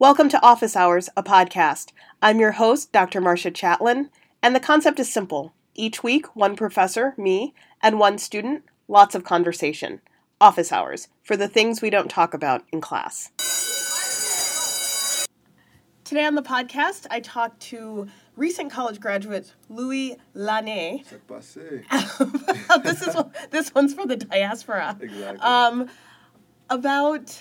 Welcome to Office Hours, a podcast. I'm your host, Dr. Marcia Chatelain, and the concept is simple. Each week, one professor, me, and one student, lots of conversation. Office Hours, for the things we don't talk about in class. Today on the podcast, I talked to recent college graduate Louis Lane. This is this one's for the diaspora. Exactly. Um, about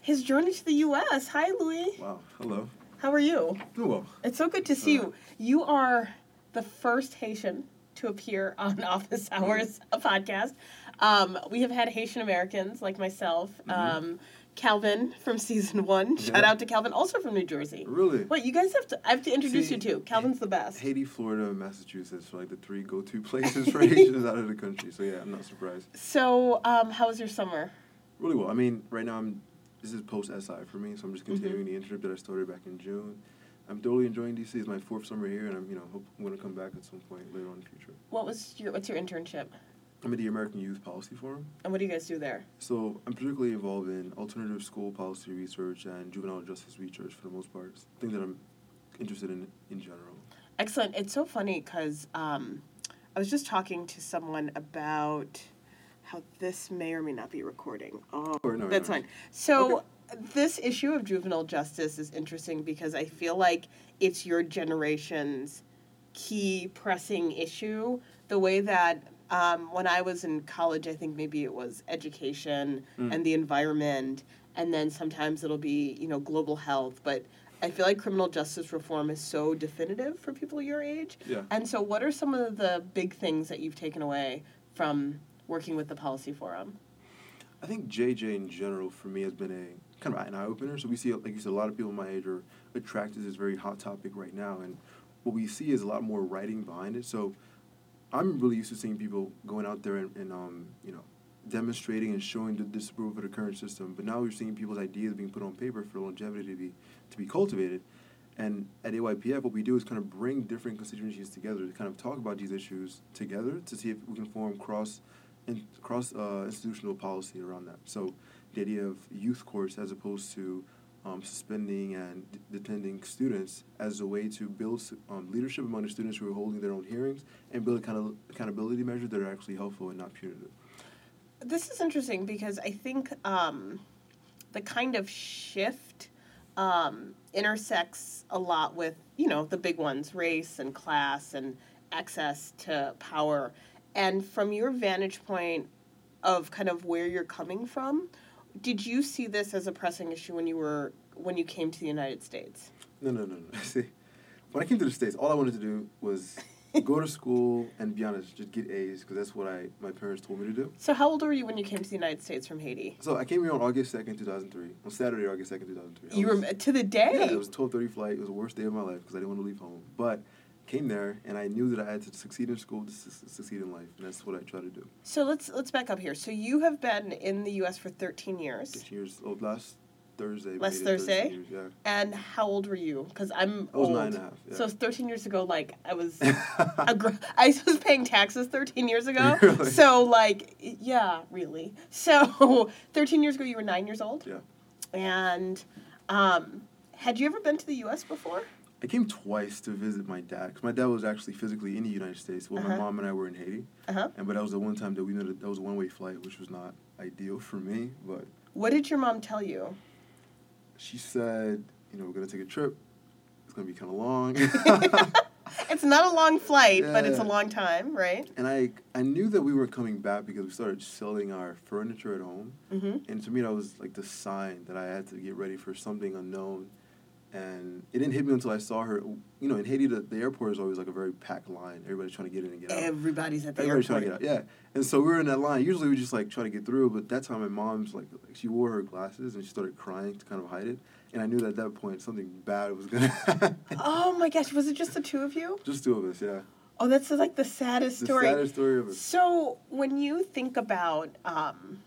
his journey to the U.S. Hi, Louis. wow. Hello. How are you? Oh, well. It's so good to see you. You are the first Haitian to appear on Office Hours, a podcast. Um, we have had Haitian Americans like myself, um, Calvin from season one. Shout Yeah. out to Calvin, also from New Jersey. Really? Wait, you guys have to. I have to introduce See, you too. Calvin's the best. Haiti, Florida, Massachusetts are like the three go-to places for Haitians out of the country. So yeah, I'm not surprised. So, um, how was your summer? Really well. I mean, right now I'm. This is post SI for me, so I'm just Mm-hmm. continuing the internship that I started back in June. I'm totally enjoying DC. It's my fourth summer here, and I'm you know hope I'm going to come back at some point later on in the future. What was your What's your internship? I'm at the American Youth Policy Forum. And what do you guys do there? So I'm particularly involved in alternative school policy research and juvenile justice research for the most part. It's things that I'm interested in in general. Excellent. It's so funny because um, I was just talking to someone about how this may or may not be recording. Oh, Or no, that's no. fine. So this issue of juvenile justice is interesting because I feel like it's your generation's key pressing issue. The way that um, when I was in college, I think maybe it was education Mm. and the environment, and then sometimes it'll be you know global health, but. I feel like criminal justice reform is so definitive for people your age. Yeah. And so, what are some of the big things that you've taken away from working with the Policy Forum? I think JJ in general for me has been a kind of an eye opener. So we see, like you said, a lot of people my age are attracted to this very hot topic right now, and what we see is a lot more writing behind it. So I'm really used to seeing people going out there and, and um, you know, demonstrating and showing the disapproval of the current system. But now we're seeing people's ideas being put on paper for longevity to be to be cultivated. And at AYPF, what we do is kind of bring different constituencies together to kind of talk about these issues together to see if we can form cross in, cross uh, institutional policy around that. So the idea of youth courts as opposed to um, suspending and d- detending students as a way to build um, leadership among the students who are holding their own hearings and build kind of accountability measures that are actually helpful and not punitive. This is interesting because I think um, the kind of shift um, intersects a lot with, you know, the big ones race and class and access to power. And from your vantage point of kind of where you're coming from, did you see this as a pressing issue when you were when you came to the United States? No, no, no, no. See, when I came to the states, all I wanted to do was go to school and be honest, just get A's because that's what I my parents told me to do. So how old were you when you came to the United States from Haiti? So I came here on August second, two thousand three. On Saturday, August second, two thousand three. You were to the day. Yeah, it was a twelve thirty flight. It was the worst day of my life because I didn't want to leave home. But came there and I knew that I had to succeed in school to su- succeed in life, and that's what I try to do. So let's let's back up here. So you have been in the U.S. for 13 years, Fifteen years old last Thursday. Last Thursday? Years, yeah. and how old were you? Because I'm I was old. nine and a half, yeah. So 13 years ago, like I was, a gr- I was paying taxes 13 years ago. Really? So like, yeah, really. So 13 years ago, you were nine years old, Yeah. and um, had you ever been to the U.S. before? I came twice to visit my dad 'cause my dad was actually physically in the United States while my Uh-huh. mom and I were in Haiti. Uh huh. And but that was the one time that we knew that, that was a one way flight, which was not ideal for me. But What did your mom tell you? she said, you know, we're gonna take a trip. It's gonna be kind of long. It's not a long flight, but it's a long time, right? and I I knew that we were coming back because we started selling our furniture at home. Mm-hmm. And to me, that was like the sign that I had to get ready for something unknown. And it didn't hit me until I saw her. You know, in Haiti, the, the airport is always like a very packed line. Everybody's trying to get in and get out. Everybody's at the airport. Everybody's airport. trying to get out. Yeah. And so we were in that line. Usually we just like try to get through, but that time my mom's like, like she wore her glasses and she started crying to kind of hide it. And I knew that at that point something bad was gonna happen. Oh my gosh, was it just the two of you? just two of us, yeah. Oh, that's like the saddest The story. saddest story of it. So, when you think about, um,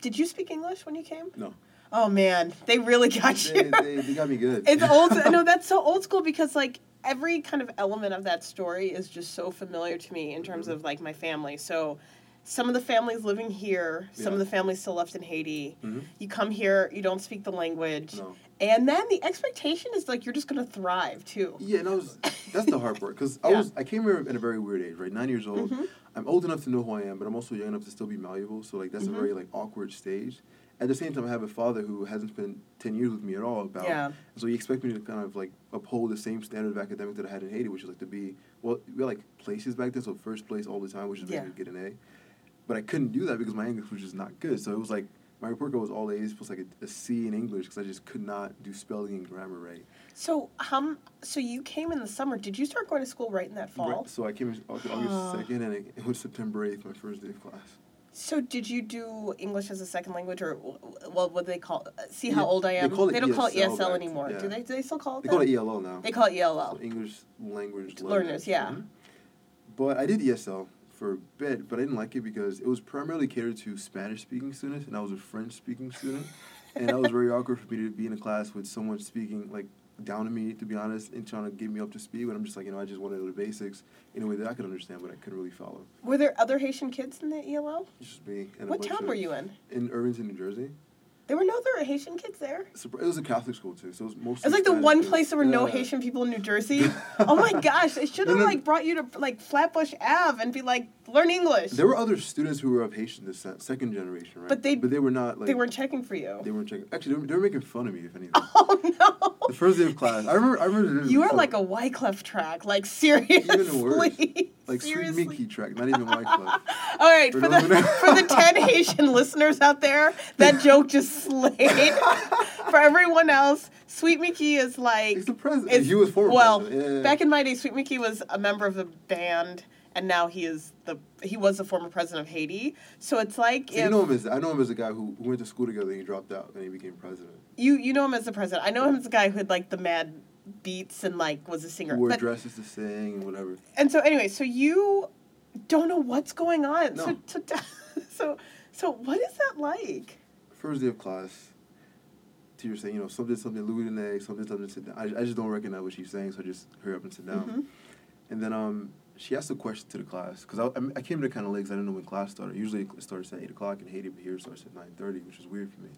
did you speak English when you came? No. Oh man, they really got you. they, they got me good. it's old. No, that's so old school because like every kind of element of that story is just so familiar to me in terms Mhm. of like my family. So, some of the families living here, some of the families still left in Haiti. Mhm. You come here, you don't speak the language, No. and then the expectation is like you're just gonna thrive too. Yeah, and I was that's the hard part because I Yeah. was I came here at a very weird age, right? Nine years old. Mhm. I'm old enough to know who I am, but I'm also young enough to still be malleable. So like that's a very like awkward stage. At the same time, I have a father who hasn't spent ten years with me at all. About Yeah. so he expects me to kind of like uphold the same standard of academic that I had in Haiti, which is like to be well, we had like places back then, so first place all the time, which is Yeah. get an A. But I couldn't do that because my English was just not good. So it was like my report card was all A's plus like a, a C in English because I just could not do spelling and grammar right. So um, so you came in the summer. Did you start going to school right in that fall? Right, so I came in August second, and it, it was September eighth, my first day of class. So did you do English as a second language, or well, what do they call? uh, See how Yeah, old I they am. call it don't call it ESL ESL back- anymore. yeah. Do they? Do they still call it? They that? call it ELL now. They call it ELL. So English language Learners, yeah. Mhm. But I did ESL for a bit, but I didn't like it because it was primarily catered to Spanish speaking students, and I was a French speaking student, and that was very awkward for me to be in a class with someone speaking like down to me, to be honest, and trying to get me up to speed. But I'm just like, you know, I just wanted the basics in a way that I could understand, but I couldn't really follow. Were there other Haitian kids in the ELL? Just me. And What town of- were you in? In Irvington, New Jersey. There were no other Haitian kids there. It was a Catholic school too, so it was mostly. It's like the Spanish one kids. place there were no Haitian people in New Jersey. oh my gosh, they should have No, no. like brought you to like Flatbush Ave and be like, learn English. There were other students who were of Haitian descent, second generation, right? But they- but they were not like they weren't checking for you. They weren't checking. Actually, they were, they were making fun of me. If anything, Oh no. the first day of class, I remember. I remember. You are like a Wyclef track, like seriously. worse. like Sweet seriously. Micky track, not even Club. All right, For for the those who know. for the ten Haitian listeners out there, that joke just slayed. for everyone else, Sweet Micky is like He's the president. he was former well. Yeah. back in my day, Sweet Micky was a member of the band, and now he is the he was the former president of Haiti. So it's like So if you know him as I know him as a guy who, who went to school together and he dropped out and he became president. you you know him as the president. I know him as the guy who had like the mad beats and like was a singer. Wore But- dresses to sing and whatever. and so anyway, so you don't know what's going on. No. So, so so so what is that like? First day of class, teacher saying, you know, something, something, Louis Dene, something, something, sit down. I, I just don't recognize what she's saying, so I just hurry up and sit down. Mhm. And then um, she asked a question to the class because I, I, came to kind of late 'cause I didn't know when class started. Usually it starts at eight o'clock in Haiti, but here it starts at nine thirty, which is weird for me.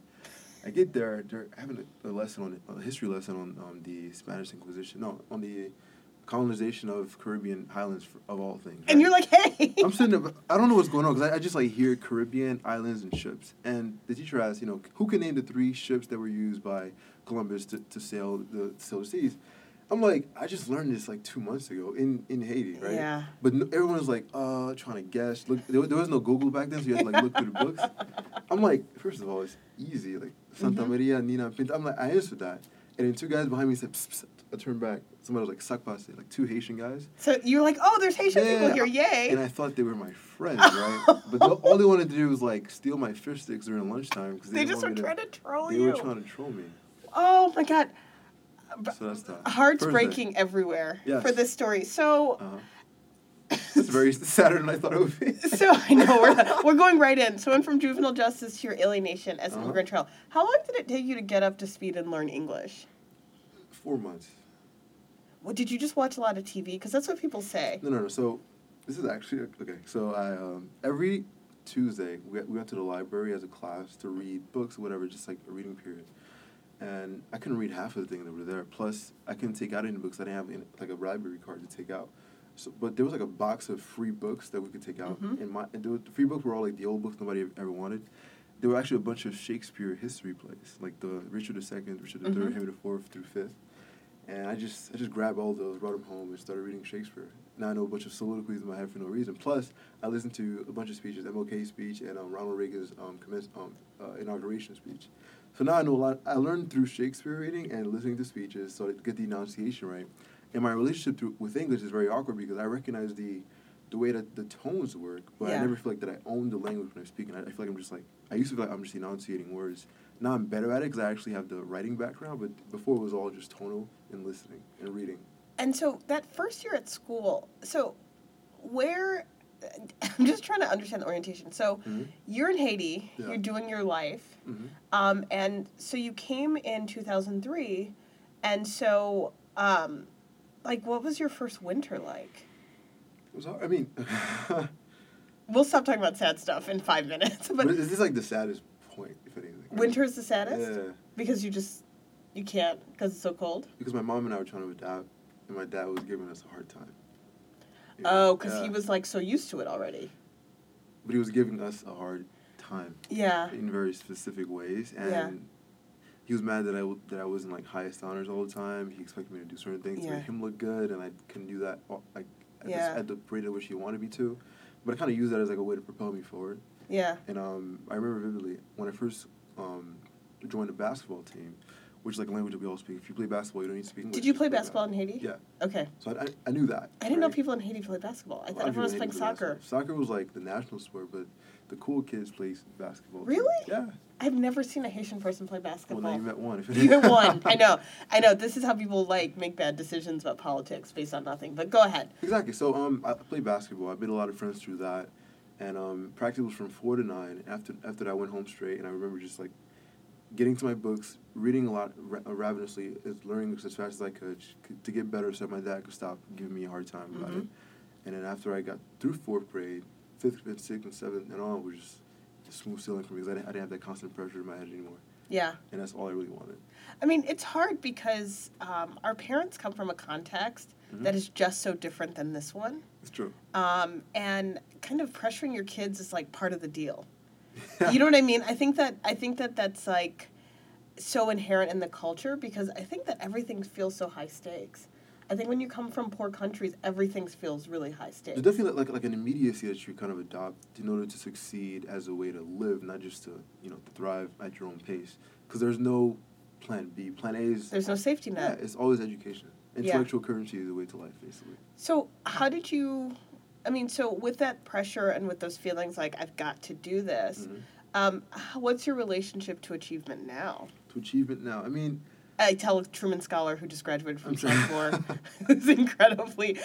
I get there, they're having a, a lesson on a history lesson on um, the Spanish Inquisition. No, on the colonization of Caribbean islands f of all things. And you're like, hey. I'm sitting there, I don't know what's going on because I, I just like hear Caribbean islands and ships. And the teacher asked, you know, who can name the three ships that were used by Columbus to, to sail the to sail the seas? I'm like, I just learned this like two months ago in, in Haiti, right? Yeah. But no, everyone was like, uh, trying to guess. Look, there, there was no Google back then, so you had to like look through the books. I'm like, first of all, it's easy. Like Santa Mhm. Maria, Nina, Pinta. I'm like, I answered that. And then two guys behind me said, psst, psst. I turned back. Somebody was like, sakpase, like two Haitian guys. So you're like, oh, there's Haitian people here, yay. And I thought they were my friends, right? but the, all they wanted to do was like steal my fish sticks during lunchtime because they didn't just were trying to troll They you. They were trying to troll me. Oh my god. So that's that. Hearts breaking everywhere Yes. for this story. So Uh-huh. It's very sadder than I thought it would be. so I know we're, we're going right in. So I went from juvenile justice to your alienation as an Uh-huh. immigrant child. How long did it take you to get up to speed and learn English? Four months. What, did you just watch a lot of TV? Because that's what people say. No, no, no. So this is actually okay. So I um, every Tuesday we we went to the library as a class to read books or whatever, just like a reading period. And I couldn't read half of the things that were there. Plus, I couldn't take out any books. I didn't have any, like a library card to take out. So, but there was like a box of free books that we could take out. Mhm. And my and were, the free books were all like the old books nobody ever wanted. There were actually a bunch of Shakespeare history plays, like the Richard II, Richard III, Mhm. Henry IV through fifth. And I just I just grabbed all those, brought them home, and started reading Shakespeare. Now I know a bunch of soliloquies in my head for no reason. Plus, I listened to a bunch of speeches, MLK speech and um, Ronald Reagan's um, commence, um, uh, inauguration speech. So now I know a lot. I learned through Shakespeare reading and listening to speeches, so I get the enunciation right. And my relationship through, with English is very awkward because I recognize the the way that the tones work, but Yeah. I never feel like that I own the language when I'm speaking. I, I feel like I'm just like I used to feel like I'm just enunciating words. Now I'm better at it because I actually have the writing background, but before it was all just tonal and listening and reading. And so that first year at school, so where I'm just trying to understand the orientation. So Mhm. you're in Haiti, Yeah. you're doing your life, Mhm. um, and so you came in 2003, and so um, like what was your first winter like? It was hard. I mean, We'll stop talking about sad stuff in five minutes, but is this like the saddest point, if anything? winter is the saddest Yeah. because you just You can't because it's so cold. Because my mom and I were trying to adapt, and my dad was giving us a hard time. You know, Oh, because he was like so used to it already. But he was giving us a hard time Yeah. in very specific ways, and Yeah. he was mad that I w- that I wasn't like highest honors all the time. He expected me to do certain things to make him look good, and I couldn't do that all- like at, Yeah. the, at the rate at which he wanted me to. But I kind of used that as like a way to propel me forward. Yeah. And um, I remember vividly when I first um, joined the basketball team, which is like a language that we all speak. If you play basketball, you don't need to speak English. Did you play basketball in Haiti? Yeah. Okay. So I, I, I knew that. I didn't know people in Haiti played basketball. I A thought everyone was playing in soccer. basketball. Soccer was like the national sport, but the cool kids play basketball. too. Really? Yeah. I've never seen a Haitian person play Well, basketball. now you met one. If Even one. I know. I know. This is how people like make bad decisions about politics based on nothing. But go ahead. Exactly. So um, I played basketball. I made a lot of friends through that, and um, practice was from four to nine. After after that, I went home straight, and I remember just like getting to my books, reading a lot ra- uh, ravenously, learning as fast as I could to get better, so my dad could stop giving me a hard time about Mhm. it. And then after I got through fourth grade, fifth, fifth, sixth, and seventh, and on was just, smooth sailing for me because I didn't, I didn't have that constant pressure in my head anymore, Yeah. and that's all I really wanted. I mean, it's hard because um, our parents come from a context Mhm. that is just so different than this one. It's true. Um, and kind of pressuring your kids is like part of the deal. you know what I mean? I think that I think that that's like so inherent in the culture because I think that everything feels so high stakes. I think when you come from poor countries, everything feels really high stakes. There's definitely like like an immediacy that you kind of adopt in order to succeed as a way to live, not just to you know to thrive at your own pace. Because there's no plan B. Plan A is There's no safety yeah, net. it's always education. Yeah. Intellectual currency is the way to life, basically. So how did you? I mean, so with that pressure and with those feelings, like I've got to do this. Mhm. Um, what's your relationship to achievement now? To achievement now, I mean, I tell a Truman Scholar who just graduated from. Stanford, who's incredibly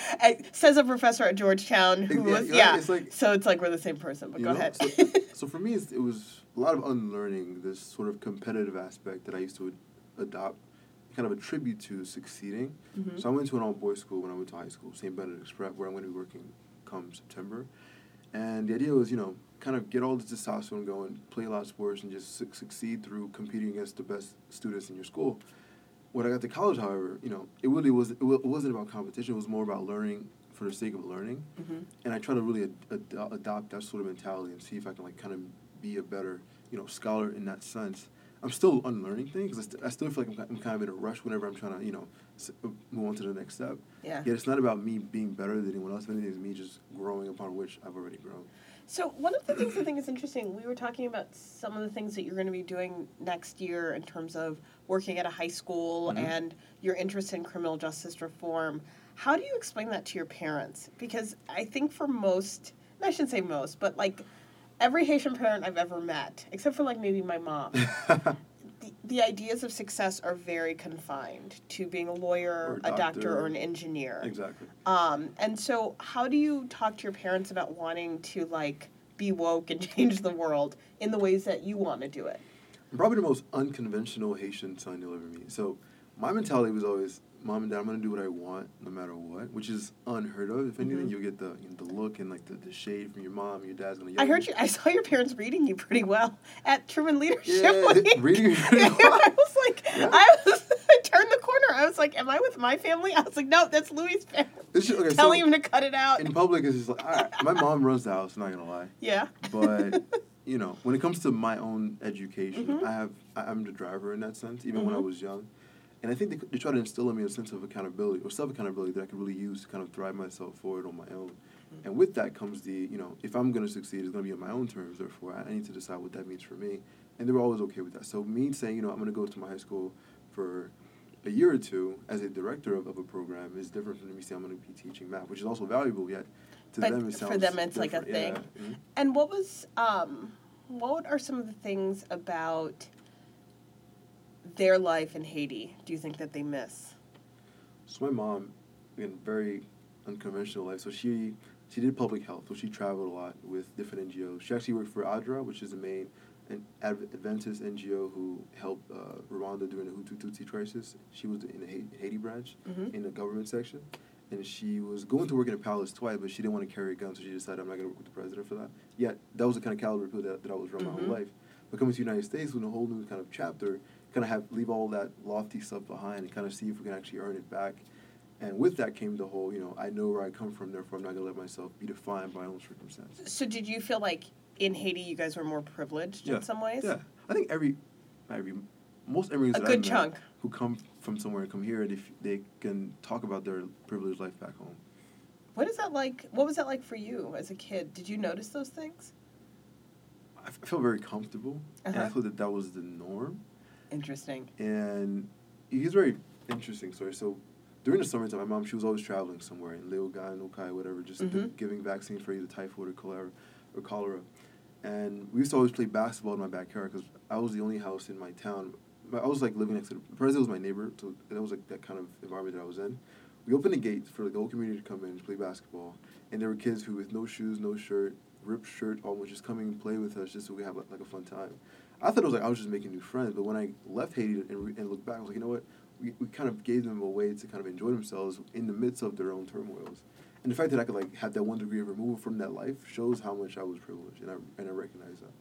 says a professor at Georgetown who Yeah, was yeah, yeah. it's like- so it's like we're the same person. But go know, ahead. So, so for me, it's, it was a lot of unlearning this sort of competitive aspect that I used to adopt, kind of attribute to succeeding. Mhm. So I went to an all boys school when I went to high school, St. Benedict's Prep, where I'm going to be working come September. And the idea was, you know, kind of get all the testosterone going, play a lot of sports, and just su- succeed through competing against the best students in your school. When I got to college, however, you know, it really was it wa- it wasn't about competition. It was more about learning for the sake of learning. Mhm. And I try to really ad- ad- adopt that sort of mentality and see if I can like kind of be a better, you know, scholar in that sense. I'm still unlearning things. I, st- I still feel like I'm, I'm kind of in a rush whenever I'm trying to, you know, s- uh, move on to the next step. Yeah. Yet it's not about me being better than anyone else. If anything, it's me just growing upon which I've already grown. So one of the things I think is interesting, we were talking about some of the things that you're going to be doing next year in terms of working at a high school Mhm. and your interest in criminal justice reform. How do you explain that to your parents? Because I think for most, I shouldn't say most, but like every Haitian parent I've ever met, except for like maybe my mom, the, ideas of success are very confined to being a lawyer, a a doctor, doctor. or an engineer. exactly. Um, and so, how do you talk to your parents about wanting to like be woke and change the world in the ways that you want to do it? I'm probably the most unconventional Haitian son you'll ever meet. So my mentality was always, mom and dad, I'm gonna do what I want no matter what, which is unheard of. If anything, Mhm. you'll get the you know, the look and like the, the shade from your mom. And your dad's gonna. Yell I heard you. I saw your parents reading you pretty well at Truman Leadership Yeah, Week. reading well. I was like, Yeah. I was. I turned the corner. I was like, "Am I with my family?" I was like, "No, that's Louis' family." This okay, Telling so him to cut it out. in public it's just like, all right, my mom runs the house. Not gonna lie, yeah. but you know, when it comes to my own education, Mhm. I have I, I'm the driver in that sense. Even when I Mhm. was young, and I think they, they try to instill in me a sense of accountability or self accountability that I can really use to kind of drive myself forward on my own. Mm-hmm. And with that comes the you know, if I'm gonna succeed, it's gonna be on my own terms. Therefore, I I need to decide what that means for me. And they were always okay with that. So me saying, you know, I'm gonna go to my high school for a year or two as a director of, of a program is different from me saying I'm going to be teaching math, which is also valuable. Yet to But them, it sounds for them, it's like a thing. Yeah. Mhm. And what was um, what are some of the things about their life in Haiti? Do you think that they miss? So my mom, again, very unconventional life. So she she did public health. So she traveled a lot with different NGOs. She actually worked for ADRA, which is the main an Adventist NGO who helped uh, Rwanda during the Hutu Tutsi crisis. She was in the Haiti branch Mhm. in the government section. And she was going to work in a palace twice, but she didn't want to carry a gun, so she decided I'm not going to work with the president for that. Yet that was the kind of caliber of people that, that I was around my Mhm. whole life. But coming to the United States with a whole new kind of chapter, kind of have leave all that lofty stuff behind and kind of see if we can actually earn it back. And with that came the whole, you know, I know where I come from, therefore I'm not gonna let myself be defined by my own circumstances. So did you feel like in Haiti you guys were more privileged Yeah. in some ways? Yeah, I think every, every, most immigrants A that good chunk. who come from somewhere and come here, they, they can talk about their privileged life back home. What is that like? What was that like for you as a kid? Did you notice those things? I f- I felt very comfortable, and I Uh-huh. thought that that was the norm. Interesting. And he's a very interesting story. So during the summertime, my mom she was always traveling somewhere in Léogâne, Okai, whatever, just Mhm. giving vaccines for either typhoid or cholera, or cholera. And we used to always play basketball in my backyard because I was the only house in my town. I was like living next to the, president was my neighbor, so that was like that kind of environment that I was in. We opened the gates for like, the whole community to come in and play basketball, and there were kids who with no shoes, no shirt, ripped shirt, almost just coming and play with us just so we have like a fun time. I thought it was like I was just making new friends, but when I left Haiti and, re- and looked back, I was like, you know what? We, we kind of gave them a way to kind of enjoy themselves in the midst of their own turmoils. And the fact that I could like have that one degree of removal from that life shows how much I was privileged, and I and I recognize that.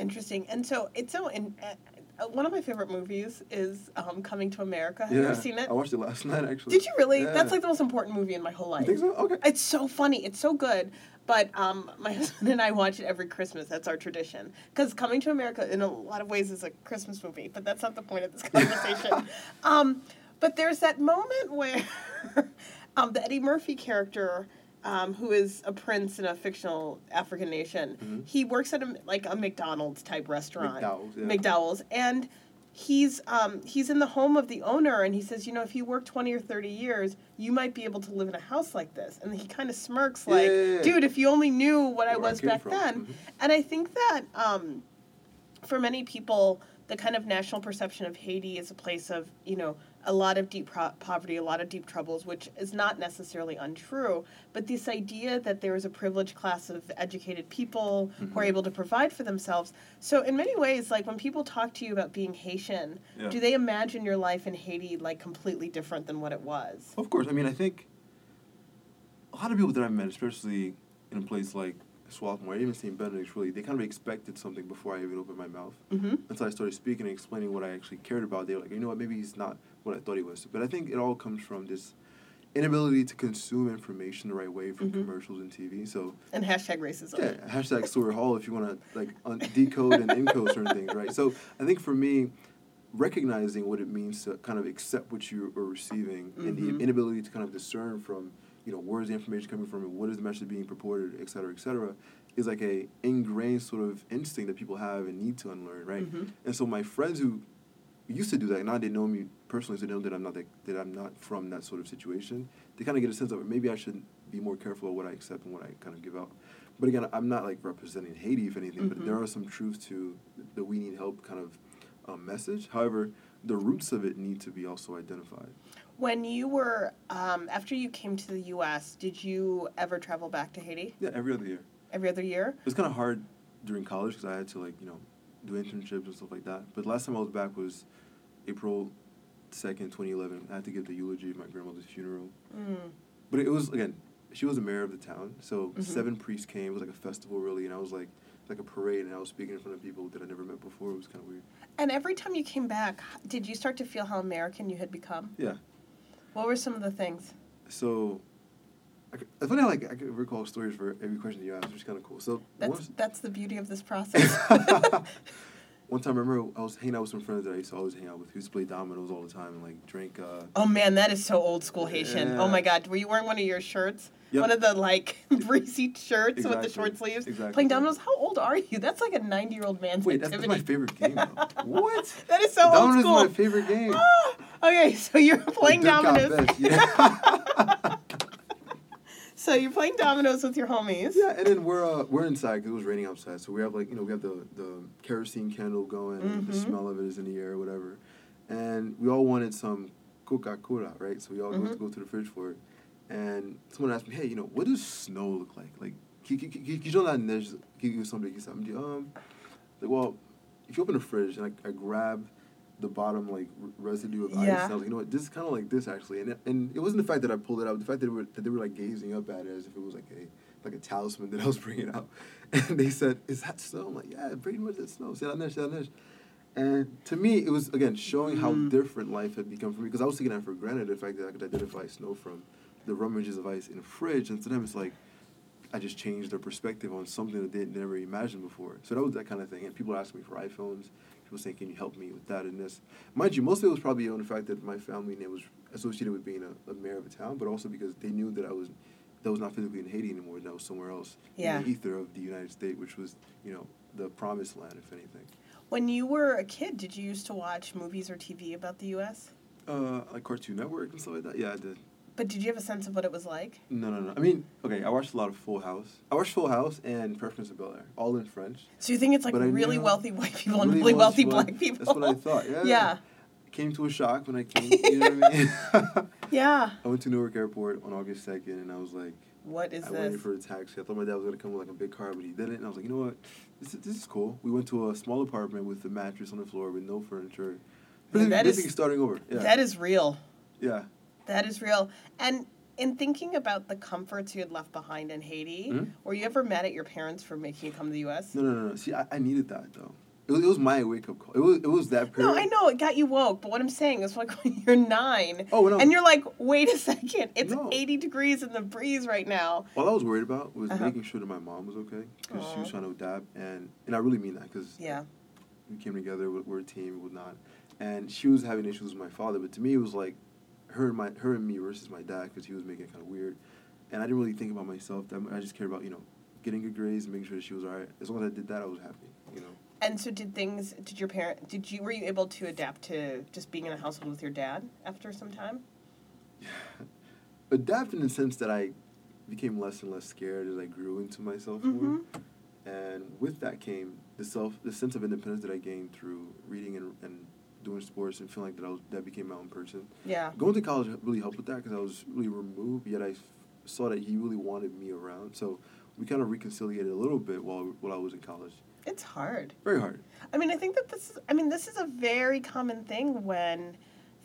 Interesting. And so it's so. In, uh, uh, one of my favorite movies is um, Coming to America. Have you ever seen it? I watched it last night actually. Did you really? Yeah. That's like the most important movie in my whole You life. think so? Okay. It's so funny. It's so good. But um, my husband and I watch it every Christmas. That's our tradition. Because Coming to America, in a lot of ways, is a Christmas movie. But that's not the point of this conversation. um, but there's that moment where um, the Eddie Murphy character, um, who is a prince in a fictional African nation, Mhm. he works at a like a McDonald's type restaurant. McDowell's, yeah. McDowell's, and he's um, he's in the home of the owner, and he says, you know, if you work twenty or thirty years, you might be able to live in a house like this. And he kind of smirks, like, yeah, dude, if you only knew what I Where I was came back from. then. Mhm. And I think that um, for many people, the kind of national perception of Haiti is a place of, you know, a lot of deep pro- poverty, a lot of deep troubles, which is not necessarily untrue. But this idea that there is a privileged class of educated people who are Mhm. able to provide for themselves. So, in many ways, like when people talk to you about being Haitian, Yeah. do they imagine your life in Haiti like completely different than what it was? Of course. I mean, I think a lot of people that I've met, especially in a place like Swarthmore, even St. Benedict's, really, they kind of expected something before I even opened my mouth. Mm-hmm. Until I started speaking and explaining what I actually cared about, they were like, you know what, maybe he's not what I thought he was. But I think it all comes from this inability to consume information the right way from Mhm. commercials and TV. So And hashtag racism. yeah, hashtag Stuart Hall if you want to like un- decode and encode certain things, right? So I think for me, recognizing what it means to kind of accept what you are receiving and Mhm. the inability to kind of discern from, you know, where is the information coming from and what is the message being purported, et cetera, et cetera, is like a ingrained sort of instinct that people have and need to unlearn, right? Mhm. And so my friends who used to do that, now they know me personally, so they know that I'm not that, that I'm not from that sort of situation. They kind of get a sense of maybe I should be more careful of what I accept and what I kind of give out. But again, I'm not like representing Haiti, if anything, but Mhm. there are some truths to the we need help kind of um, message. However, the roots of it need to be also identified. When you were, um, after you came to the U.S., did you ever travel back to Haiti Yeah, every other year. every other year? It was kind of hard during college because I had to like you know do internships and stuff like that. But last time I was back was April second, twenty eleven. I had to give the eulogy at my grandmother's funeral. Mm. But it was again, she was the mayor of the town, so Mhm. seven priests came. It was like a festival, really, and I was like like a parade, and I was speaking in front of people that I never met before. It was kind of weird. And every time you came back, did you start to feel how American you had become? Yeah. What were some of the things? So. I It's funny how like I can recall stories for every question you ask, which is kind of cool. So That's once- that's the beauty of this process. One time, I remember I was hanging out with some friends that I used to always hang out with. We used to play dominoes all the time and like drink. Uh, oh man, that is so old school Haitian. Yeah. Oh my God, were you wearing one of your shirts? Yep. One of the like breezy shirts with the short sleeves. Exactly. Playing dominoes. How old are you? That's like a ninety-year-old man's Wait, that's, activity. that's my favorite game. Though. what? That is so old school. Dominoes is my favorite game. okay, so you're playing dominoes. best, yeah. So you're playing dominoes with your homies. yeah, and then we're uh, we're inside because it was raining outside. So we have like you know we have the the kerosene candle going. The Mhm. smell of it is in the air, or whatever. And we all wanted some Coca Cola, right? So we all go, Mhm. to go to the fridge for it. And someone asked me, hey, you know, what does snow look like? Like, qui j'en ai neige qui qui somebody um like well if you open the fridge and I, I grab the bottom like residue of ice Yeah. and I was like you know what this is kind of like this actually and it, and it wasn't the fact that I pulled it out the fact that they were that they were like gazing up at it as if it was like a like a talisman that I was bringing out and they said is that snow I'm like yeah pretty much that's snow neige c'est la neige And to me, it was again showing how Mm. different life had become for me because I was taking that for granted the fact that I could identify snow from the rummages of ice in a fridge, and to them it's like I just changed their perspective on something that they never imagined before. So that was that kind of thing. And people asked me for iPhones. People saying, "Can you help me with that and this?" Mind you, most of it was probably on the fact that my family name was associated with being a, a mayor of a town, but also because they knew that I was that was not physically in Haiti anymore. That was somewhere else Yeah. in the ether of the United States, which was you know the promised land, if anything. When you were a kid, did you used to watch movies or TV about the U.S.? Uh, like Cartoon Network and stuff like that. Yeah, I did. But did you have a sense of what it was like? No, no, no. I mean, okay, I watched a lot of Full House. I watched Full House and Fresh Prince of Bel Air, all in French. So you think it's like But I really wealthy white people and Really really wealthy black people? That's what I thought. Yeah. Yeah. Came to a shock when I came. You know what I mean? Yeah. I went to Newark Airport on August second, and I was like, What is this? I this? waited for a taxi. I thought my dad was gonna come with like a big car, but he didn't. And I was like, you know what? This is, this is cool. We went to a small apartment with a mattress on the floor with no furniture. Basically, that is- starting over. Yeah. That is real. yeah. That is real. And in thinking about the comforts you had left behind in Haiti, Mhm. were you ever mad at your parents for making you come to the U.S.? No, no, no, no. See, I, I needed that though. It was, it was my wake up call. It was it was that period. No, I know it got you woke, but what I'm saying is, like when you're nine, Oh, was- and you're like, wait a second, it's No. 80 degrees in the breeze right now. All I was worried about was Uh-huh. making sure that my mom was okay because she was trying to adapt, and and I really mean that because Yeah, we came together, we're, we're a team, whatnot, and she was having issues with my father, but to me it was like her and my her and me versus my dad because he was making it kind of weird, and I didn't really think about myself that much. I just cared about you know getting good grades, making sure that she was alright. As long as I did that, I was happy. You know. and so did things? Did your parent? Did you? Were you able to adapt to just being in a household with your dad after some time? Yeah. adapt in the sense that I became less and less scared as I grew into myself Mm-hmm. more. And with that came the self, the sense of independence that I gained through reading and, and doing sports and feeling like that I was that became my own person. Yeah. Going to college really helped with that because I was really removed, yet I f- saw that he really wanted me around. So we kind of reconciliated a little bit while while I was in college. It's hard. Very hard. I mean, I think that this is, I mean, this is a very common thing when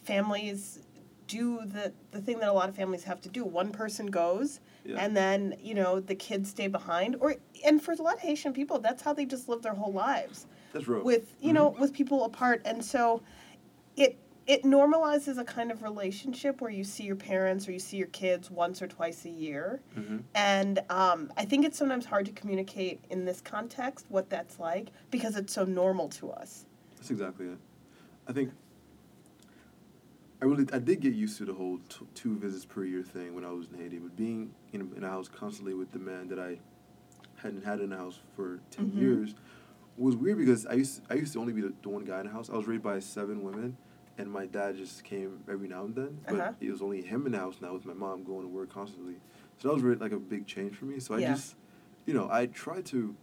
families do the, the thing that a lot of families have to do. One person goes, Yeah. and then, you know, the kids stay behind. Or, and for a lot of Haitian people, that's how they just live their whole lives That's real. with, you know, with people apart. And so it, it normalizes a kind of relationship where you see your parents or you see your kids once or twice a year. hmm And um, I think it's sometimes hard to communicate in this context what that's like because it's so normal to us. That's exactly it. I think I really I did get used to the whole t- two visits per year thing when I was in Haiti, but being in a, in a house constantly with the man that I hadn't had in the house for 10 Mhm. years was weird because I used I used to only be the, the one guy in the house. I was raised by seven women, and my dad just came every now and then. But Uh-huh. it was only him in the house now with my mom going to work constantly. So that was really like a big change for me. So I Yeah. just, you know, I tried to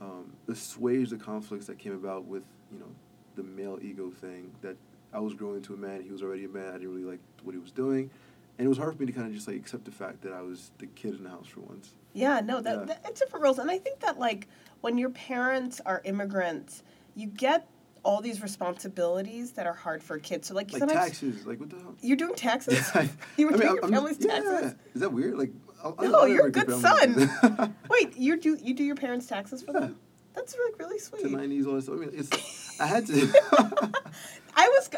um, assuage the conflicts that came about with you know the male ego thing that I was growing into a man. He was already a man. I didn't really like what he was doing, and it was hard for me to kind of just like accept the fact that I was the kid in the house for once. Yeah, no, that, Yeah. that it's different roles, and I think that like when your parents are immigrants, you get all these responsibilities that are hard for kids. So like, Like sometimes taxes, like what the hell? you're doing taxes. Yeah, you were I mean, doing I'm- your family's yeah. taxes. Is that weird? Like, I'll, I'll- No, I'll you're a good son. Wait, you do you do your parents' taxes for Yeah. them? That's really really to sweet. nineties, all stuff. I mean, it's. I had to.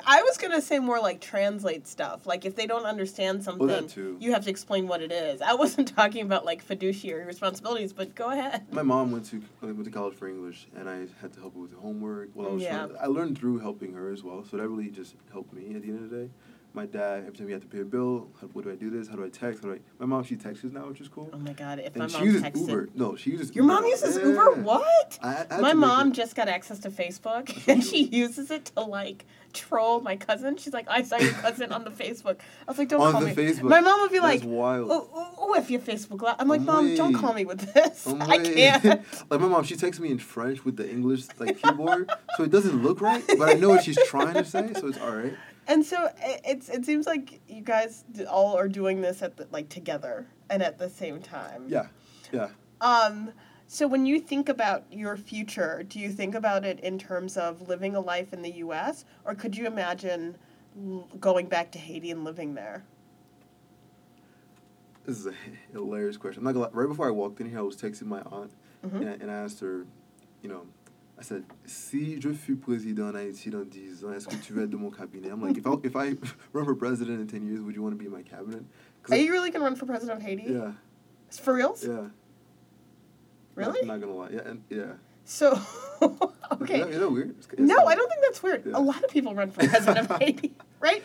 I was gonna say more like translate stuff. Like if they don't understand something, too. you have to explain what it is. I wasn't talking about like fiduciary responsibilities, but go ahead. My mom went to went to college for English, and I had to help her with homework. While I was Yeah. trying- I learned through helping her as well, so that really just helped me at the end of the day. My dad, every time he had to pay a bill, how, what do I do this? How do I text? How do I? My mom, she texts now, which is cool. Oh my god! If and my she mom uses texted, Uber. No, she uses. your Uber mom uses Yeah. Uber. What? I, I My mom just got access to Facebook, and she uses it to like troll my cousin. She's like, "I saw your cousin on the Facebook." I was like, "Don't on call the me." Facebook. My mom would be That's like, wild. "Oh, oh, oh, if your Facebook." I'm like, "Mom, don't call me with this. I can't." like my mom, she texts me in French with the English like keyboard, so it doesn't look right, but I know what she's trying to say, so it's all right. And so i- it's it seems like you guys all are doing this at the, like together and at the same time. Yeah, yeah. Um. So when you think about your future, do you think about it in terms of living a life in the U.S. or could you imagine l- going back to Haiti and living there? This is a hilarious question. I'm not gonna lie. Right before I walked in here, I was texting my aunt, Mhm. and, I, and I asked her, you know, I said, si je fus président en Haïti dans 10 ans, est-ce que tu veux être de mon cabinet? I'm like, if I, if I run for president in 10 years, would you want to be in my cabinet? Are I- you really gonna run for president of Haiti? Yeah, For reals? yeah. Really? Not, not gonna lie. Yeah, and, yeah. So, okay. Is that, is that weird? It's- it's No, I don't think that's weird. Yeah. A lot of people run for president of Haiti, right?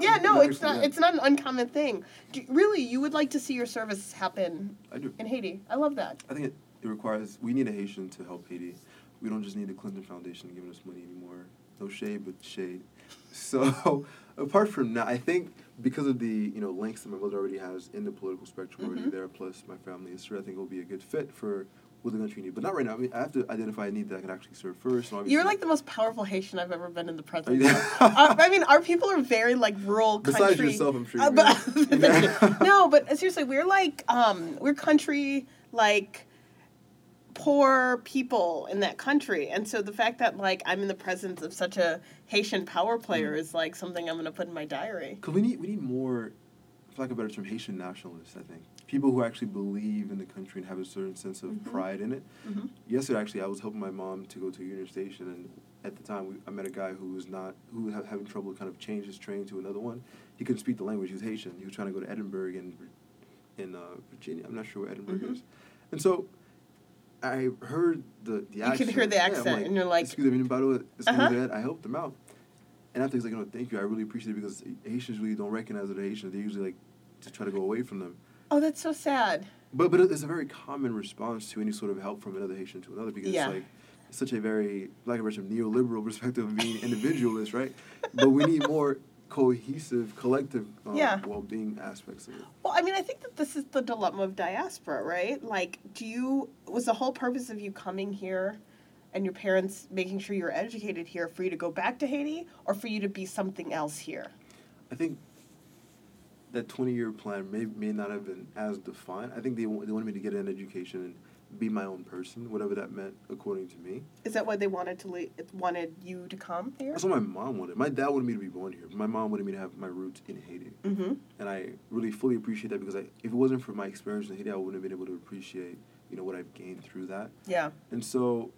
Yeah, no, it's not. It's not an uncommon thing. Really, you would like to see your service happen I do. in Haiti. I love that. I think it, it requires we need a Haitian to help Haiti. We don't just need the Clinton Foundation giving us money anymore. No shade, but shade. So apart from that, I think because of the you know links that my mother already has in the political spectrum already Mhm. there, plus my family history, I think it will be a good fit for what the country needs. But not right now. I mean, I have to identify a need that I can actually serve first. You're like the most powerful Haitian I've ever been in the presence. uh, I mean, our people are very like rural country. Besides yourself, I'm sure. Uh, but. No, but seriously, we're like um, we're country like poor people in that country, and so the fact that like I'm in the presence of such a Haitian power player Mm. is like something I'm gonna put in my diary. Cause we need we need more, for lack of a better term, Haitian nationalists. I think people who actually believe in the country and have a certain sense of Mhm. pride in it. hmm Yesterday, actually, I was helping my mom to go to a Union Station, and at the time, we, I met a guy who was not who was ha- having trouble kind of change his train to another one. He couldn't speak the language. He was Haitian. He was trying to go to Edinburgh in in uh, Virginia. I'm not sure where Edinburgh Mhm. is, and so. I heard the, the You accent. can hear the Yeah, I'm accent, and you're like, excuse me, about Uh-huh. that. I helped them out. And after he's like, no, thank you. I really appreciate it because Haitians really don't recognize other Haitians. They usually like to try to go away from them. "Oh, that's so sad." But but it's a very common response to any sort of help from another Haitian to another because Yeah. it's like it's such a very like a version of neoliberal perspective of being individualist, right? But we need more cohesive, collective um, Yeah. well-being aspects of it. Well, I mean, I think that this is the dilemma of diaspora, right? Like, do you was the whole purpose of you coming here and your parents making sure you're educated here for you to go back to Haiti or for you to be something else here? I think that 20-year plan may may not have been as defined. I think they they wanted me to get an education and be my own person, whatever that meant, according to me. Is that why they wanted to le- wanted you to come here? That's what my mom wanted. My dad wanted me to be born here. My mom wanted me to have my roots in Haiti. Mm-hmm. and I really fully appreciate that because I, if it wasn't for my experience in Haiti, I wouldn't have been able to appreciate, you know, what I've gained through that. Yeah. And so,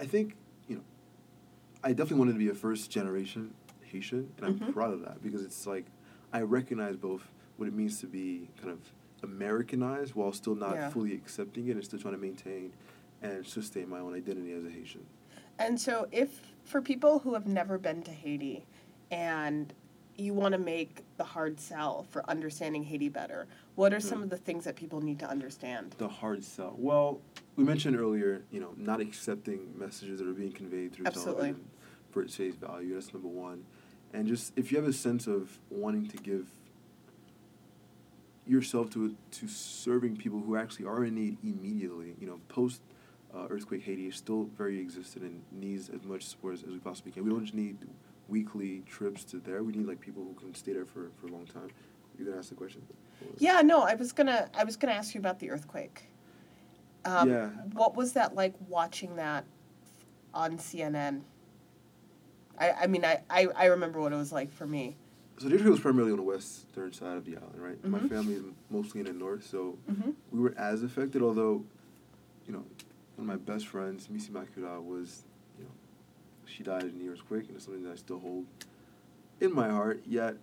I think, you know, I definitely wanted to be a first generation Haitian, and I'm Mhm. proud of that because it's like I recognize both what it means to be kind of Americanized while still not Yeah. fully accepting it and still trying to maintain and sustain my own identity as a Haitian. And so, if for people who have never been to Haiti and you want to make the hard sell for understanding Haiti better, what are some Yeah. of the things that people need to understand? The hard sell. Well, we mentioned earlier, you know, not accepting messages that are being conveyed through Absolutely. television for its face value. That's number one. And just if you have a sense of wanting to give yourself to to serving people who actually are in need immediately, you know, post uh, earthquake Haiti is still very existent and needs as much support as, as we possibly can. We don't just need weekly trips to there. We need like people who can stay there for, for a long time. You gonna ask the question? Yeah, no, I was gonna I was gonna ask you about the earthquake. Um, Yeah. What was that like watching that on CNN? I, I mean I, I, I remember what it was like for me. So the earthquake was primarily on the western side of the island, right? My Mhm. family is mostly in the north, so Mm-hmm. we were as affected. Although, you know, one of my best friends, Missy Makura, was, you know, she died in the earthquake, and it's something that I still hold in my heart. Yet,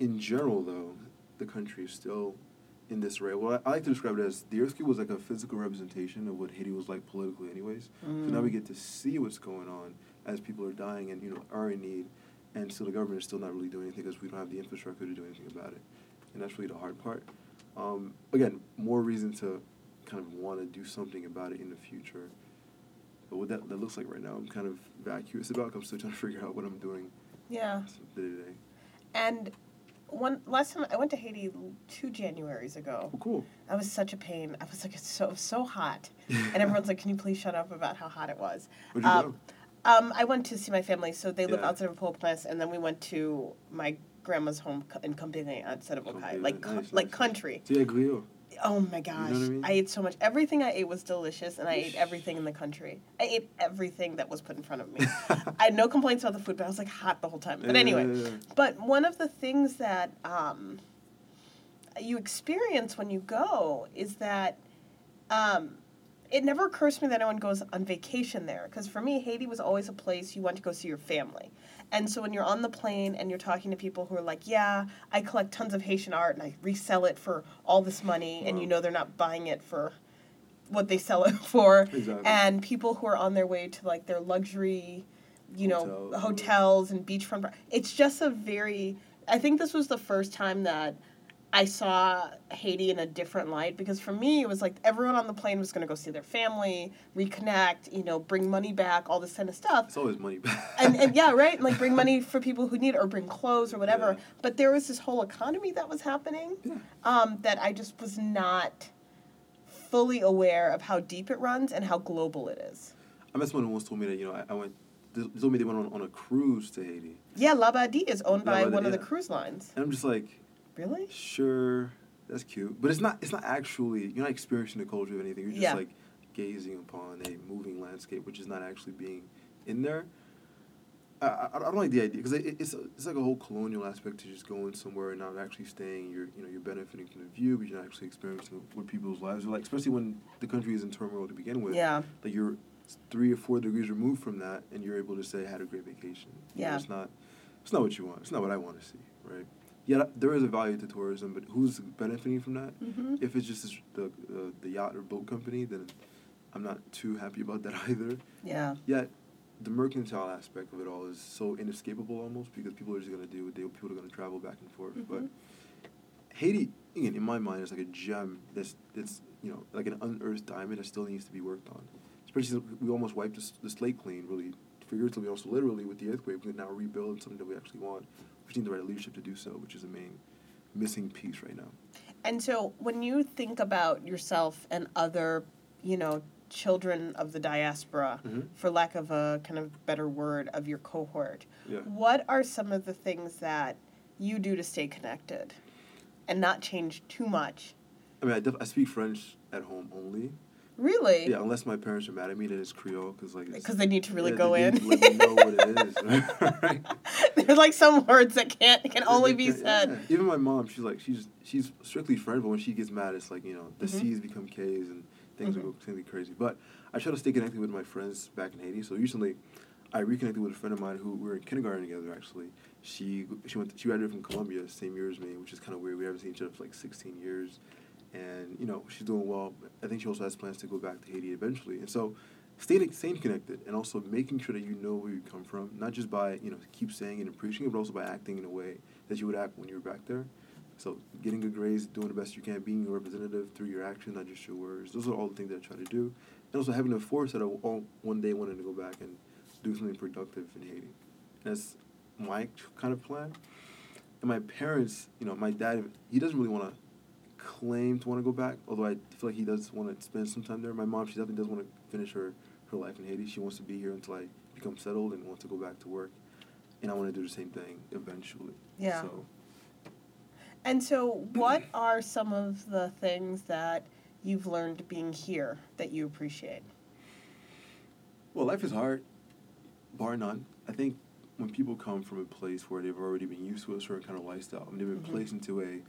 in general, though, the country is still in this array. Well, I, I like to describe it as the earthquake was like a physical representation of what Haiti was like politically, anyways. So now we Mm. get to see what's going on as people are dying and you know are in need, and still the government is still not really doing anything because we don't have the infrastructure to do anything about it, and that's really the hard part. Um, again, more reason to kind of want to do something about it in the future. But what that, that looks like right now, I'm kind of vacuous about. I'm still trying to figure out what I'm doing Yeah. day to day. And one last time I went to Haiti two Januaries ago. Oh, cool. I was such a pain. I was like, it's so so hot, and everyone's like, can you please shut up about how hot it was? Where'd you um, go? Um, I went to see my family, so they live Yeah. outside of Port-au-Prince, and then we went to my grandma's home in Compiègne outside of Okai, like co- nice, like nice. country. So yeah, Griot. Oh my gosh, what I mean? ate so much. Everything I ate was delicious, and I ate everything in the country. I ate everything that was put in front of me. I had no complaints about the food, but I was like hot the whole time. But Yeah, anyway, yeah. but one of the things that um, you experience when you go is that um, it never occurs to me that anyone goes on vacation there because for me haiti was always a place you went to go see your family and so when you're on the plane and you're talking to people who are like yeah i collect tons of haitian art and i resell it for all this money and you know they're not buying it for what they sell it for Exactly. and people who are on their way to like their luxury you know Hotels. hotels and beachfront it's just a very i think this was the first time that I saw Haiti in a different light because for me it was like everyone on the plane was going to go see their family, reconnect, you know, bring money back, all this kind of stuff. It's always money back. And, and yeah, right, and like bring money for people who need it or bring clothes or whatever. Yeah. But there was this whole economy that was happening Yeah. um, that I just was not fully aware of how deep it runs and how global it is. I met someone who once told me that you know I, I went. They told me they went on, on a cruise to Haiti, Yeah, Labadie is owned by one of the cruise lines. and I'm just like, Really? sure, that's cute, but it's not. It's not actually. You're not experiencing the culture of anything. You're just Yeah. like gazing upon a moving landscape, which is not actually being in there. I, I, I don't like the idea because it, it's it's like a whole colonial aspect to just going somewhere and not actually staying. You're you know you're benefiting from the view, but you're not actually experiencing what people's lives are like. Especially when the country is in turmoil to begin with. Yeah. Like you're three or four degrees removed from that, and you're able to say I had a great vacation. You know, Yeah. it's not it's not what you want. It's not what I want to see, right? Yeah, there is a value to tourism, but who's benefiting from that? hmm If it's just this- the uh, the yacht or boat company, then I'm not too happy about that either. Yeah. Yet, the mercantile aspect of it all is so inescapable almost because people are just gonna do what they people are gonna travel back and forth. But Mhm. Haiti, again, in my mind, is like a gem that's that's you know like an unearthed diamond that still needs to be worked on. Especially since we almost wiped the, the slate clean, really figuratively, also literally with the earthquake. We can now rebuild something that we actually want. We just need the right leadership to do so, which is the main missing piece right now. And so when you think about yourself and other, you know, children of the diaspora, Mhm. for lack of a kind of better word, of your cohort, Yeah. what are some of the things that you do to stay connected and not change too much? I mean, I, def- I speak French at home only. Really? Yeah, unless my parents are mad at me then it's Creole, because like Because they need to really yeah, go in. to Let me know what it is. right? There's like some words that can't can only be said. yeah. Even my mom, she's like she's she's strictly French, but when she gets mad, it's like you know the Mhm. C's become K's and things Mhm. go completely crazy. But I try to stay connected with my friends back in Haiti. So recently, I reconnected with a friend of mine who we were in kindergarten together. Actually, she she went she graduated from Columbia same year as me, which is kind of weird. We haven't seen each other for like 16 years, and you know she's doing well. I think she also has plans to go back to Haiti eventually, and so. Staying, staying connected and also making sure that you know where you come from, not just by you know keep saying it and preaching it, but also by acting in a way that you would act when you were back there. So getting good grades, doing the best you can, being a representative through your action, not just your words. Those are all the things that I try to do. And also having the foresight of all one day wanting to go back and do something productive in Haiti. That's my kind of plan. And my parents, you know, my dad, he doesn't really want to claim to want to go back, although I feel like he does want to spend some time there. My mom, she definitely does want to finish her, her life in Haiti. She wants to be here until I become settled and wants to go back to work. And I want to do the same thing eventually. Yeah. So, And so, what are some of the things that you've learned being here that you appreciate? Well, life is hard, bar none. I think when people come from a place where they've already been used to a certain kind of lifestyle, and they've been Mhm. placed into a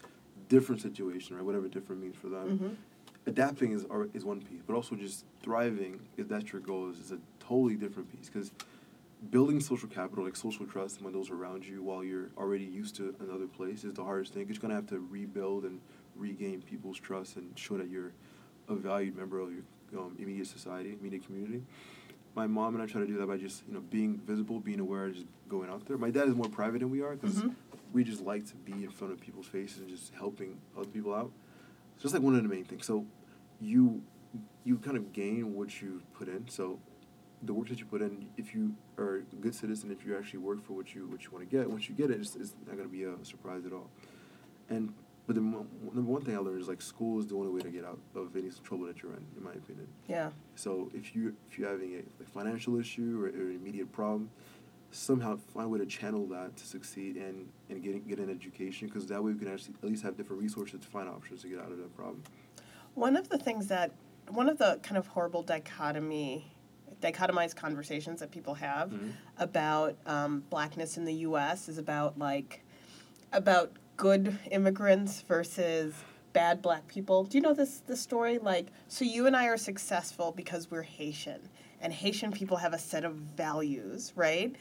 different situation, right? Whatever different means for them. hmm Adapting is is one piece, but also just thriving, if that's your goal, is, is a totally different piece. Because building social capital, like social trust among those around you, while you're already used to another place, is the hardest thing. You're gonna have to rebuild and regain people's trust and show that you're a valued member of your um, immediate society, immediate community. My mom and I try to do that by just you know being visible, being aware, just going out there. My dad is more private than we are because Mhm. we just like to be in front of people's faces and just helping other people out. So that's like one of the main things. So you you kind of gain what you put in. So the work that you put in, if you are a good citizen, if you actually work for what you what you want to get, once you get it, it's, it's not going to be a surprise at all. And but the mo- number one thing I learned is like school is the only way to get out of any trouble that you're in, in my opinion. Yeah. So if you if you're having a like, financial issue or, or an immediate problem, somehow find a way to channel that to succeed and and get get an education because that way you can actually at least have different resources to find options to get out of that problem. One of the things that, one of the kind of horrible dichotomy, dichotomized conversations that people have Mhm. about um, blackness in the U.S. is about like, about good immigrants versus bad black people. Do you know this this story? Like, so you and I are successful because we're Haitian, and Haitian people have a set of values, right?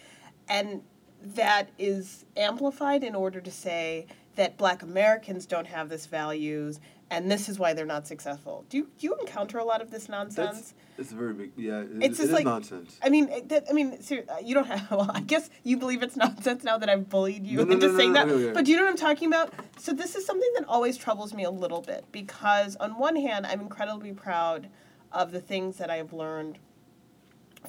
And that is amplified in order to say that black Americans don't have this values and this is why they're not successful. Do you, do you encounter a lot of this nonsense? That's it's a very big yeah. It, It's it just is like- nonsense. I mean, it- I mean, uh, you don't have. Well, I guess you believe it's nonsense now that I've bullied you No, into no, no, saying that. But do you know what I'm talking about? So this is something that always troubles me a little bit because on one hand, I'm incredibly proud of the things that I have learned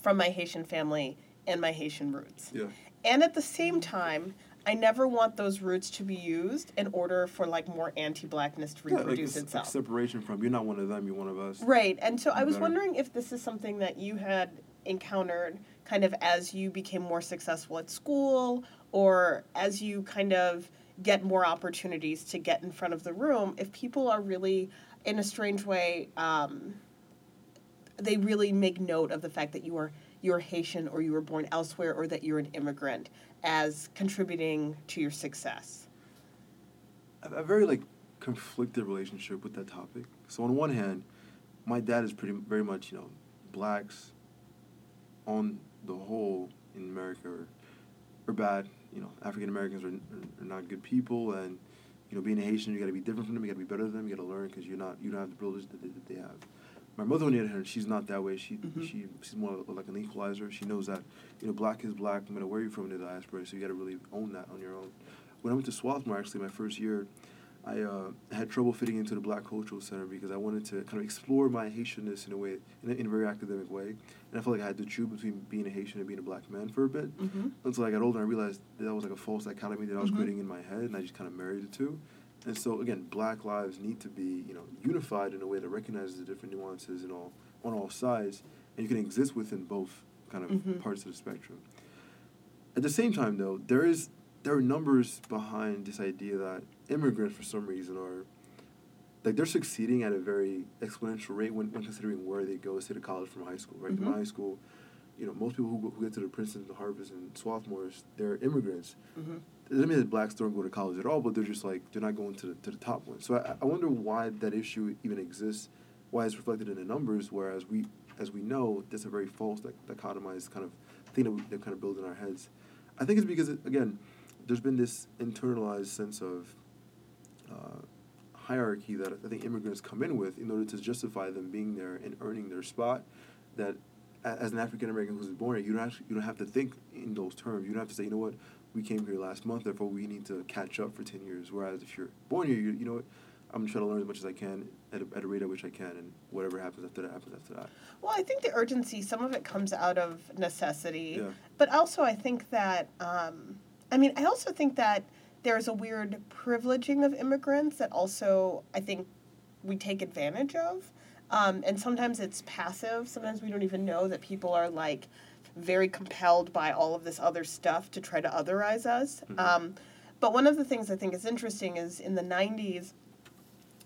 from my Haitian family and my Haitian roots. Yeah. And at the same time, I never want those roots to be used in order for like more anti-blackness to Yeah, like reproduce like itself. separation from you're not one of them, you're one of us. Right. And so I was Better. wondering if this is something that you had encountered kind of as you became more successful at school or as you kind of get more opportunities to get in front of the room, if people are really, in a strange way, um, they really make note of the fact that you are you're Haitian or you were born elsewhere or that you're an immigrant as contributing to your success. a, a very like conflicted relationship with that topic. So on one hand, my dad is pretty very much you know blacks on the whole in America are, are bad. You know African Americans are, are, are not good people, and you know being a Haitian you got to be different from them. You got to be better than them. You got to learn because you're not you don't have the privileges that they, that they have. My mother on the other hand, she's not that way. She Mhm. she she's more like an equalizer. She knows that you know black is black no matter where you're from in the diaspora. So you got to really own that on your own. When I went to Swarthmore, actually, my first year, I uh, had trouble fitting into the Black Cultural Center because I wanted to kind of explore my Haitianness in a way, in a, in a very academic way. And I felt like I had to choose between being a Haitian and being a black man for a bit. Mm-hmm. Until I got older, I realized that, that was like a false dichotomy that I was Mhm. creating in my head, and I just kind of married the two. And so again, Black lives need to be you know unified in a way that recognizes the different nuances and all on all sides, and you can exist within both kind of Mhm. parts of the spectrum. At the same time, though, there is there are numbers behind this idea that immigrants, for some reason, are like they're succeeding at a very exponential rate when, when considering where they go, say to college from high school. Right, in Mhm. my high school, you know, most people who, go, who get to the Princeton, the Harvards, and Swarthmores, they're immigrants. Mm-hmm. Doesn't mean that blacks don't go to college at all, but they're just like they're not going to the, to the top one. So I, I wonder why that issue even exists, why it's reflected in the numbers, whereas we, as we know, that's a very false dic- dichotomized kind of thing that that kind of build in our heads. I think it's because it, again, there's been this internalized sense of uh, hierarchy that I think immigrants come in with in order to justify them being there and earning their spot. That as an African American who's born here, you don't actually, you don't have to think in those terms. You don't have to say, you know what, we came here last month, therefore we need to catch up for ten years. Whereas if you're born here, you, you know what, I'm trying to learn as much as I can at a, at a rate at which I can, and whatever happens after that happens after that. Well, I think the urgency, some of it comes out of necessity, Yeah. but also I think that, um, I mean, I also think that there's a weird privileging of immigrants that also I think we take advantage of. Um, and sometimes it's passive. Sometimes we don't even know that people are like very compelled by all of this other stuff to try to otherize us. Mhm. Um, but one of the things I think is interesting is in the 90s,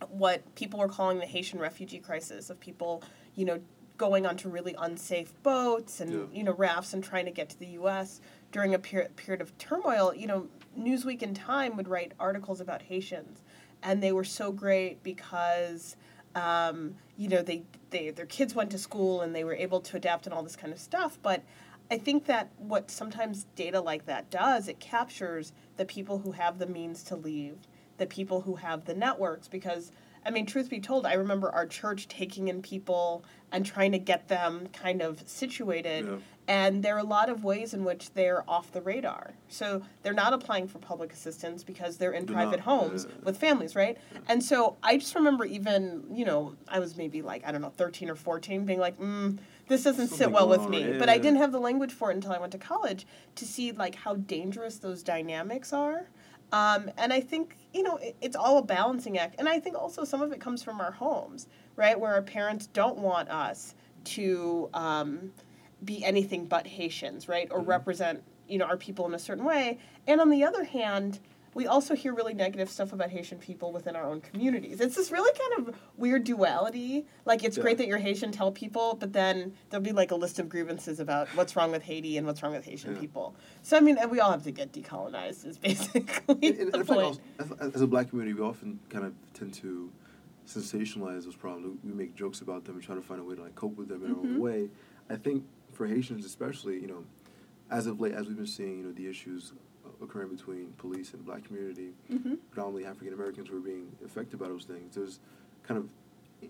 what people were calling the Haitian refugee crisis of people, you know, going onto really unsafe boats and Yeah. you know rafts and trying to get to the U.S. during a per- period of turmoil. You know, Newsweek and Time would write articles about Haitians, and they were so great because. Um, you know, they, they their kids went to school and they were able to adapt and all this kind of stuff. But I think that what sometimes data like that does, it captures the people who have the means to leave, the people who have the networks. Because, I mean, truth be told, I remember our church taking in people and trying to get them kind of situated. Yeah. And there are a lot of ways in which they're off the radar. So they're not applying for public assistance because they're in They're private not, homes yeah. with families, right? And so I just remember even, you know, I was maybe like, I don't know, 13 or 14, being like, mm, this doesn't sit well with me. on, But I didn't have the language for it until I went to college to see like how dangerous those dynamics are. Um, and I think, you know, it, it's all a balancing act. And I think also some of it comes from our homes, right? Where our parents don't want us to um, be anything but Haitians, right? Or Mhm. represent, you know, our people in a certain way. And on the other hand, we also hear really negative stuff about Haitian people within our own communities. It's this really kind of weird duality. Like, it's Yeah. great that you're Haitian, tell people, but then there'll be like a list of grievances about what's wrong with Haiti and what's wrong with Haitian Yeah. people. So, I mean, we all have to get decolonized, is basically And, and the like point. also, as, a black community, we often kind of tend to sensationalize those problems. We make jokes about them and try to find a way to like cope with them in our Mhm. own way. I think for Haitians especially, you know, as of late, as we've been seeing, you know, the issues occurring between police and black community, Mm-hmm. predominantly African Americans who are being affected by those things. There's kind of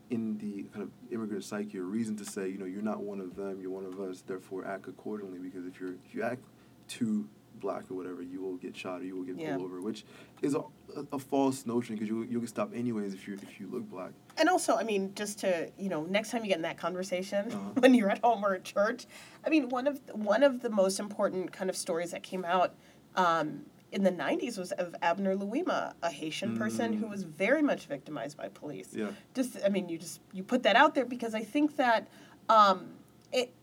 in the kind of immigrant psyche a reason to say, you know, you're not one of them, you're one of us, therefore act accordingly. Because if you're if you act too black or whatever, you will get shot or you will get Yeah. pulled over, which is a, a, a false notion because you you'll get stopped anyways if you if you look black. And also, I mean, just to you know, next time you get in that conversation Uh-huh. when you're at home or at church, I mean, one of one of the most important kind of stories that came out um, in the '90s was of Abner Louima, a Haitian person who Mm. was very much victimized by police. Yeah. Just, I mean, you just you put that out there because I think that um, it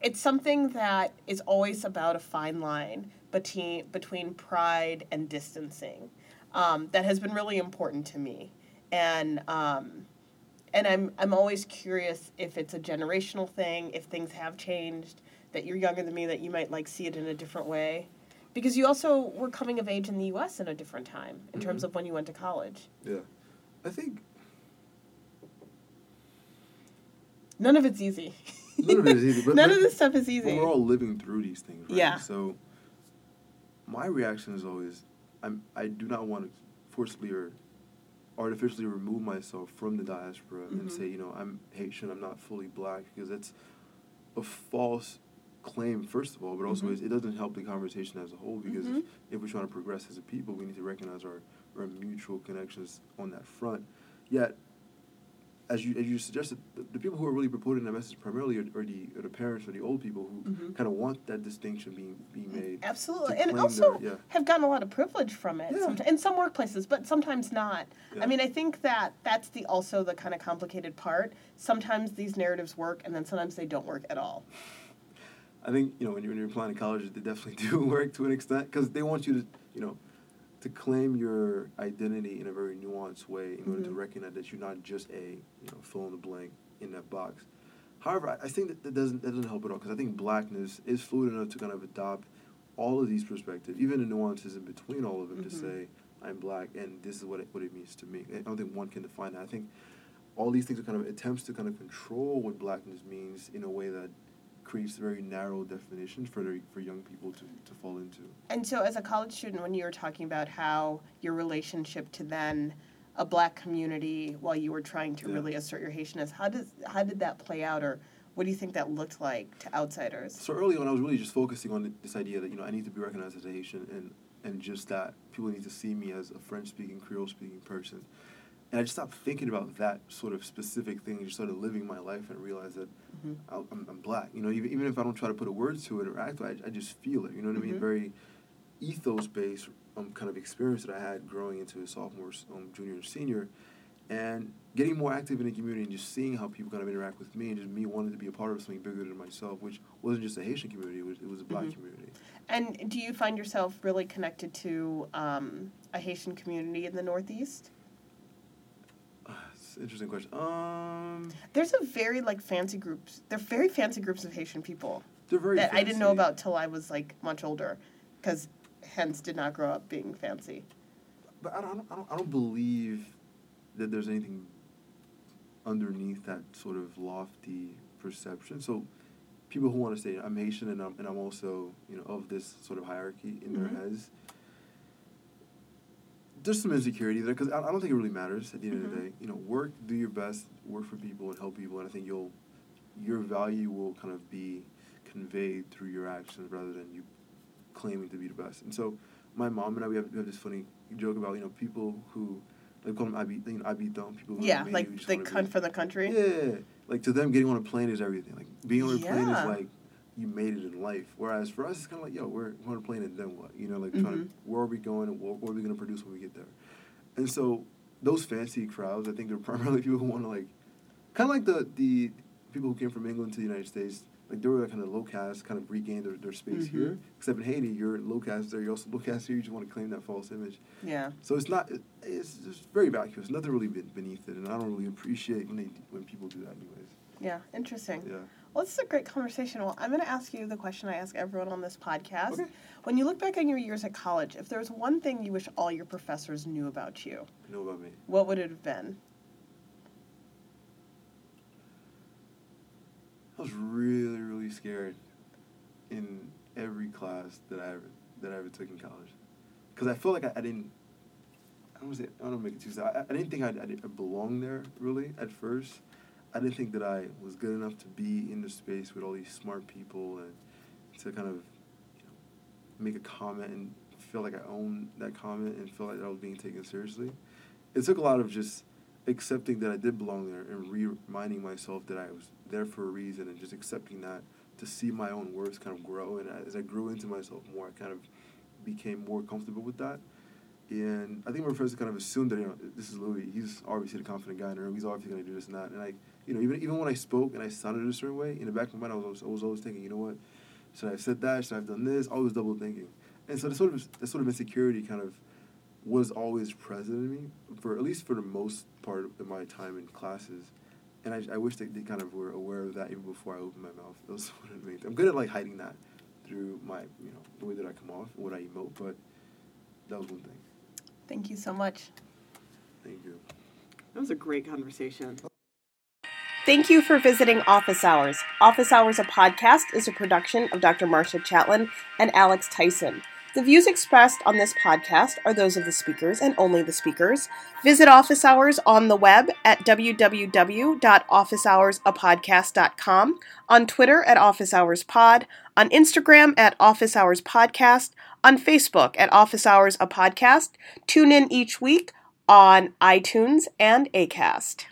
it's something that is always about a fine line between between pride and distancing. Um, that has been really important to me, and. Um, and I'm I'm always curious if it's a generational thing, if things have changed, that you're younger than me, that you might like see it in a different way, because you also were coming of age in the U.S. in a different time in terms Mhm. of when you went to college. Yeah, I think None of it's easy. none of it is easy. But None but- of this stuff is easy. we're all living through these things, right? Yeah. So my reaction is always, I'm I do not want to forcibly or artificially remove myself from the diaspora and Mhm. say, you know, I'm Haitian, I'm not fully black, because that's a false claim, first of all, but also Mhm. it doesn't help the conversation as a whole, because Mhm. if, if we're trying to progress as a people, we need to recognize our, our mutual connections on that front. Yet, as you as you suggested, the, the people who are really promoting that message primarily are, are the are the parents or the old people who Mhm. kind of want that distinction being being made. Absolutely, and also their- yeah. have gotten a lot of privilege from it. Yeah. In some workplaces, but sometimes not. Yeah. I mean, I think that that's the also the kind of complicated part. Sometimes these narratives work, and then sometimes they don't work at all. I think you know when you're, when you're applying to colleges, they definitely do work to an extent because they want you to you know to claim your identity in a very nuanced way in order to Mhm. recognize that you're not just a you know fill in the blank in that box. However, I, think that, that doesn't that doesn't help at all because I think blackness is fluid enough to kind of adopt all of these perspectives, even the nuances in between all of them, to Mhm. say I'm black and this is what it, what it means to me. I don't think one can define that. I think all these things are kind of attempts to kind of control what blackness means in a way that creates very narrow definitions for the, for young people to, to fall into. And so, as a college student, when you were talking about how your relationship to then a black community while you were trying to Yeah. really assert your Haitianness, how does how did that play out, or what do you think that looked like to outsiders? So early on, I was really just focusing on this idea that you know I need to be recognized as a Haitian, and and just that people need to see me as a French-speaking, Creole-speaking person. And I just stopped thinking about that sort of specific thing and just started living my life and realized that Mhm. I- I'm, I'm black. You know, even, even if I don't try to put a word to it or act, I, I just feel it. You know what I mean? Mhm. Very ethos-based um, kind of experience that I had growing into a sophomore, um, junior, and senior, and getting more active in the community and just seeing how people kind of interact with me and just me wanting to be a part of something bigger than myself, which wasn't just a Haitian community; it was, it was a black Mhm. community. And do you find yourself really connected to um, a Haitian community in the Northeast? Interesting question. Um, There's a very like fancy groups. They're very fancy groups of Haitian people they're very that I didn't know fancy. about till I was like much older, because hence did not grow up being fancy. But I don't, I don't, I don't believe that there's anything underneath that sort of lofty perception. So people who want to say I'm Haitian and I'm, and I'm also you know of this sort of hierarchy in Mhm. their heads. There's some insecurity there because I, I don't think it really matters at the end of the Mhm. day. You know, work, do your best, work for people and help people, and I think you'll your value will kind of be conveyed through your actions rather than you claiming to be the best. And so my mom and I we have, we have this funny joke about you know people who like call them abi, you know, habitants, people who Yeah, like they come from the country. Yeah, like to them getting on a plane is everything. Like being on a plane is like you made it in life. Whereas for us it's kind of like yo we're, we're on a plane and then what? You know like trying Mhm. to where are we going and what, what are we gonna produce when we get there? And so those fancy crowds I think they're primarily people who want to like kind of like the the people who came from England to the United States. Like they were like kind of low caste, kind of regained their, their space Mhm. here. Except in Haiti, you're low caste there, you're also low caste here. You just want to claim that false image. Yeah. So it's not. It, it's just very vacuous. Nothing really be- beneath it, and I don't really appreciate when they when people do that, anyways. Yeah. Interesting. Yeah. Well, this is a great conversation. Well, I'm going to ask you the question I ask everyone on this podcast. Okay. When you look back on your years at college, if there was one thing you wish all your professors knew about you, knew about me, what would it have been? I was really, really scared in every class that I ever that I ever took in college, because I felt like I, I didn't. I don't want to make it too sad. I, I didn't think I, I, did, I belonged there really at first I didn't think that I was good enough to be in the space with all these smart people and to kind of you know, make a comment and feel like I owned that comment and feel like I was being taken seriously. It took a lot of just accepting that I did belong there and reminding myself that I was there for a reason and just accepting that to see my own worth kind of grow. And as I grew into myself more, I kind of became more comfortable with that. And I think my professor kind of assumed that, you know, this is Louis. He's obviously the confident guy in the room. He's obviously going to do this and that. And I, you know, even even when I spoke and I sounded a certain way, in the back of my mind, I was, I was always thinking, you know what? Should I have said that? Should I have done this? Always double thinking. And so the sort of the sort of insecurity kind of was always present in me for at least for the most part of my time in classes. And I, I wish they, they kind of were aware of that even before I opened my mouth. That was one of the main. I'm good at like hiding that through my, you know, the way that I come off and what I emote, but that was one thing. Thank you so much. Thank you. That was a great conversation. Thank you for visiting Office Hours. Office Hours, a podcast, is a production of Dr. Marcia Chatelain and Alex Tyson. The views expressed on this podcast are those of the speakers and only the speakers. Visit Office Hours on the web at www.officehoursapodcast.com, on Twitter at Office Hours Pod, on Instagram at Office Hours Podcast, on Facebook at Office Hours a Podcast. Tune in each week on iTunes and Acast.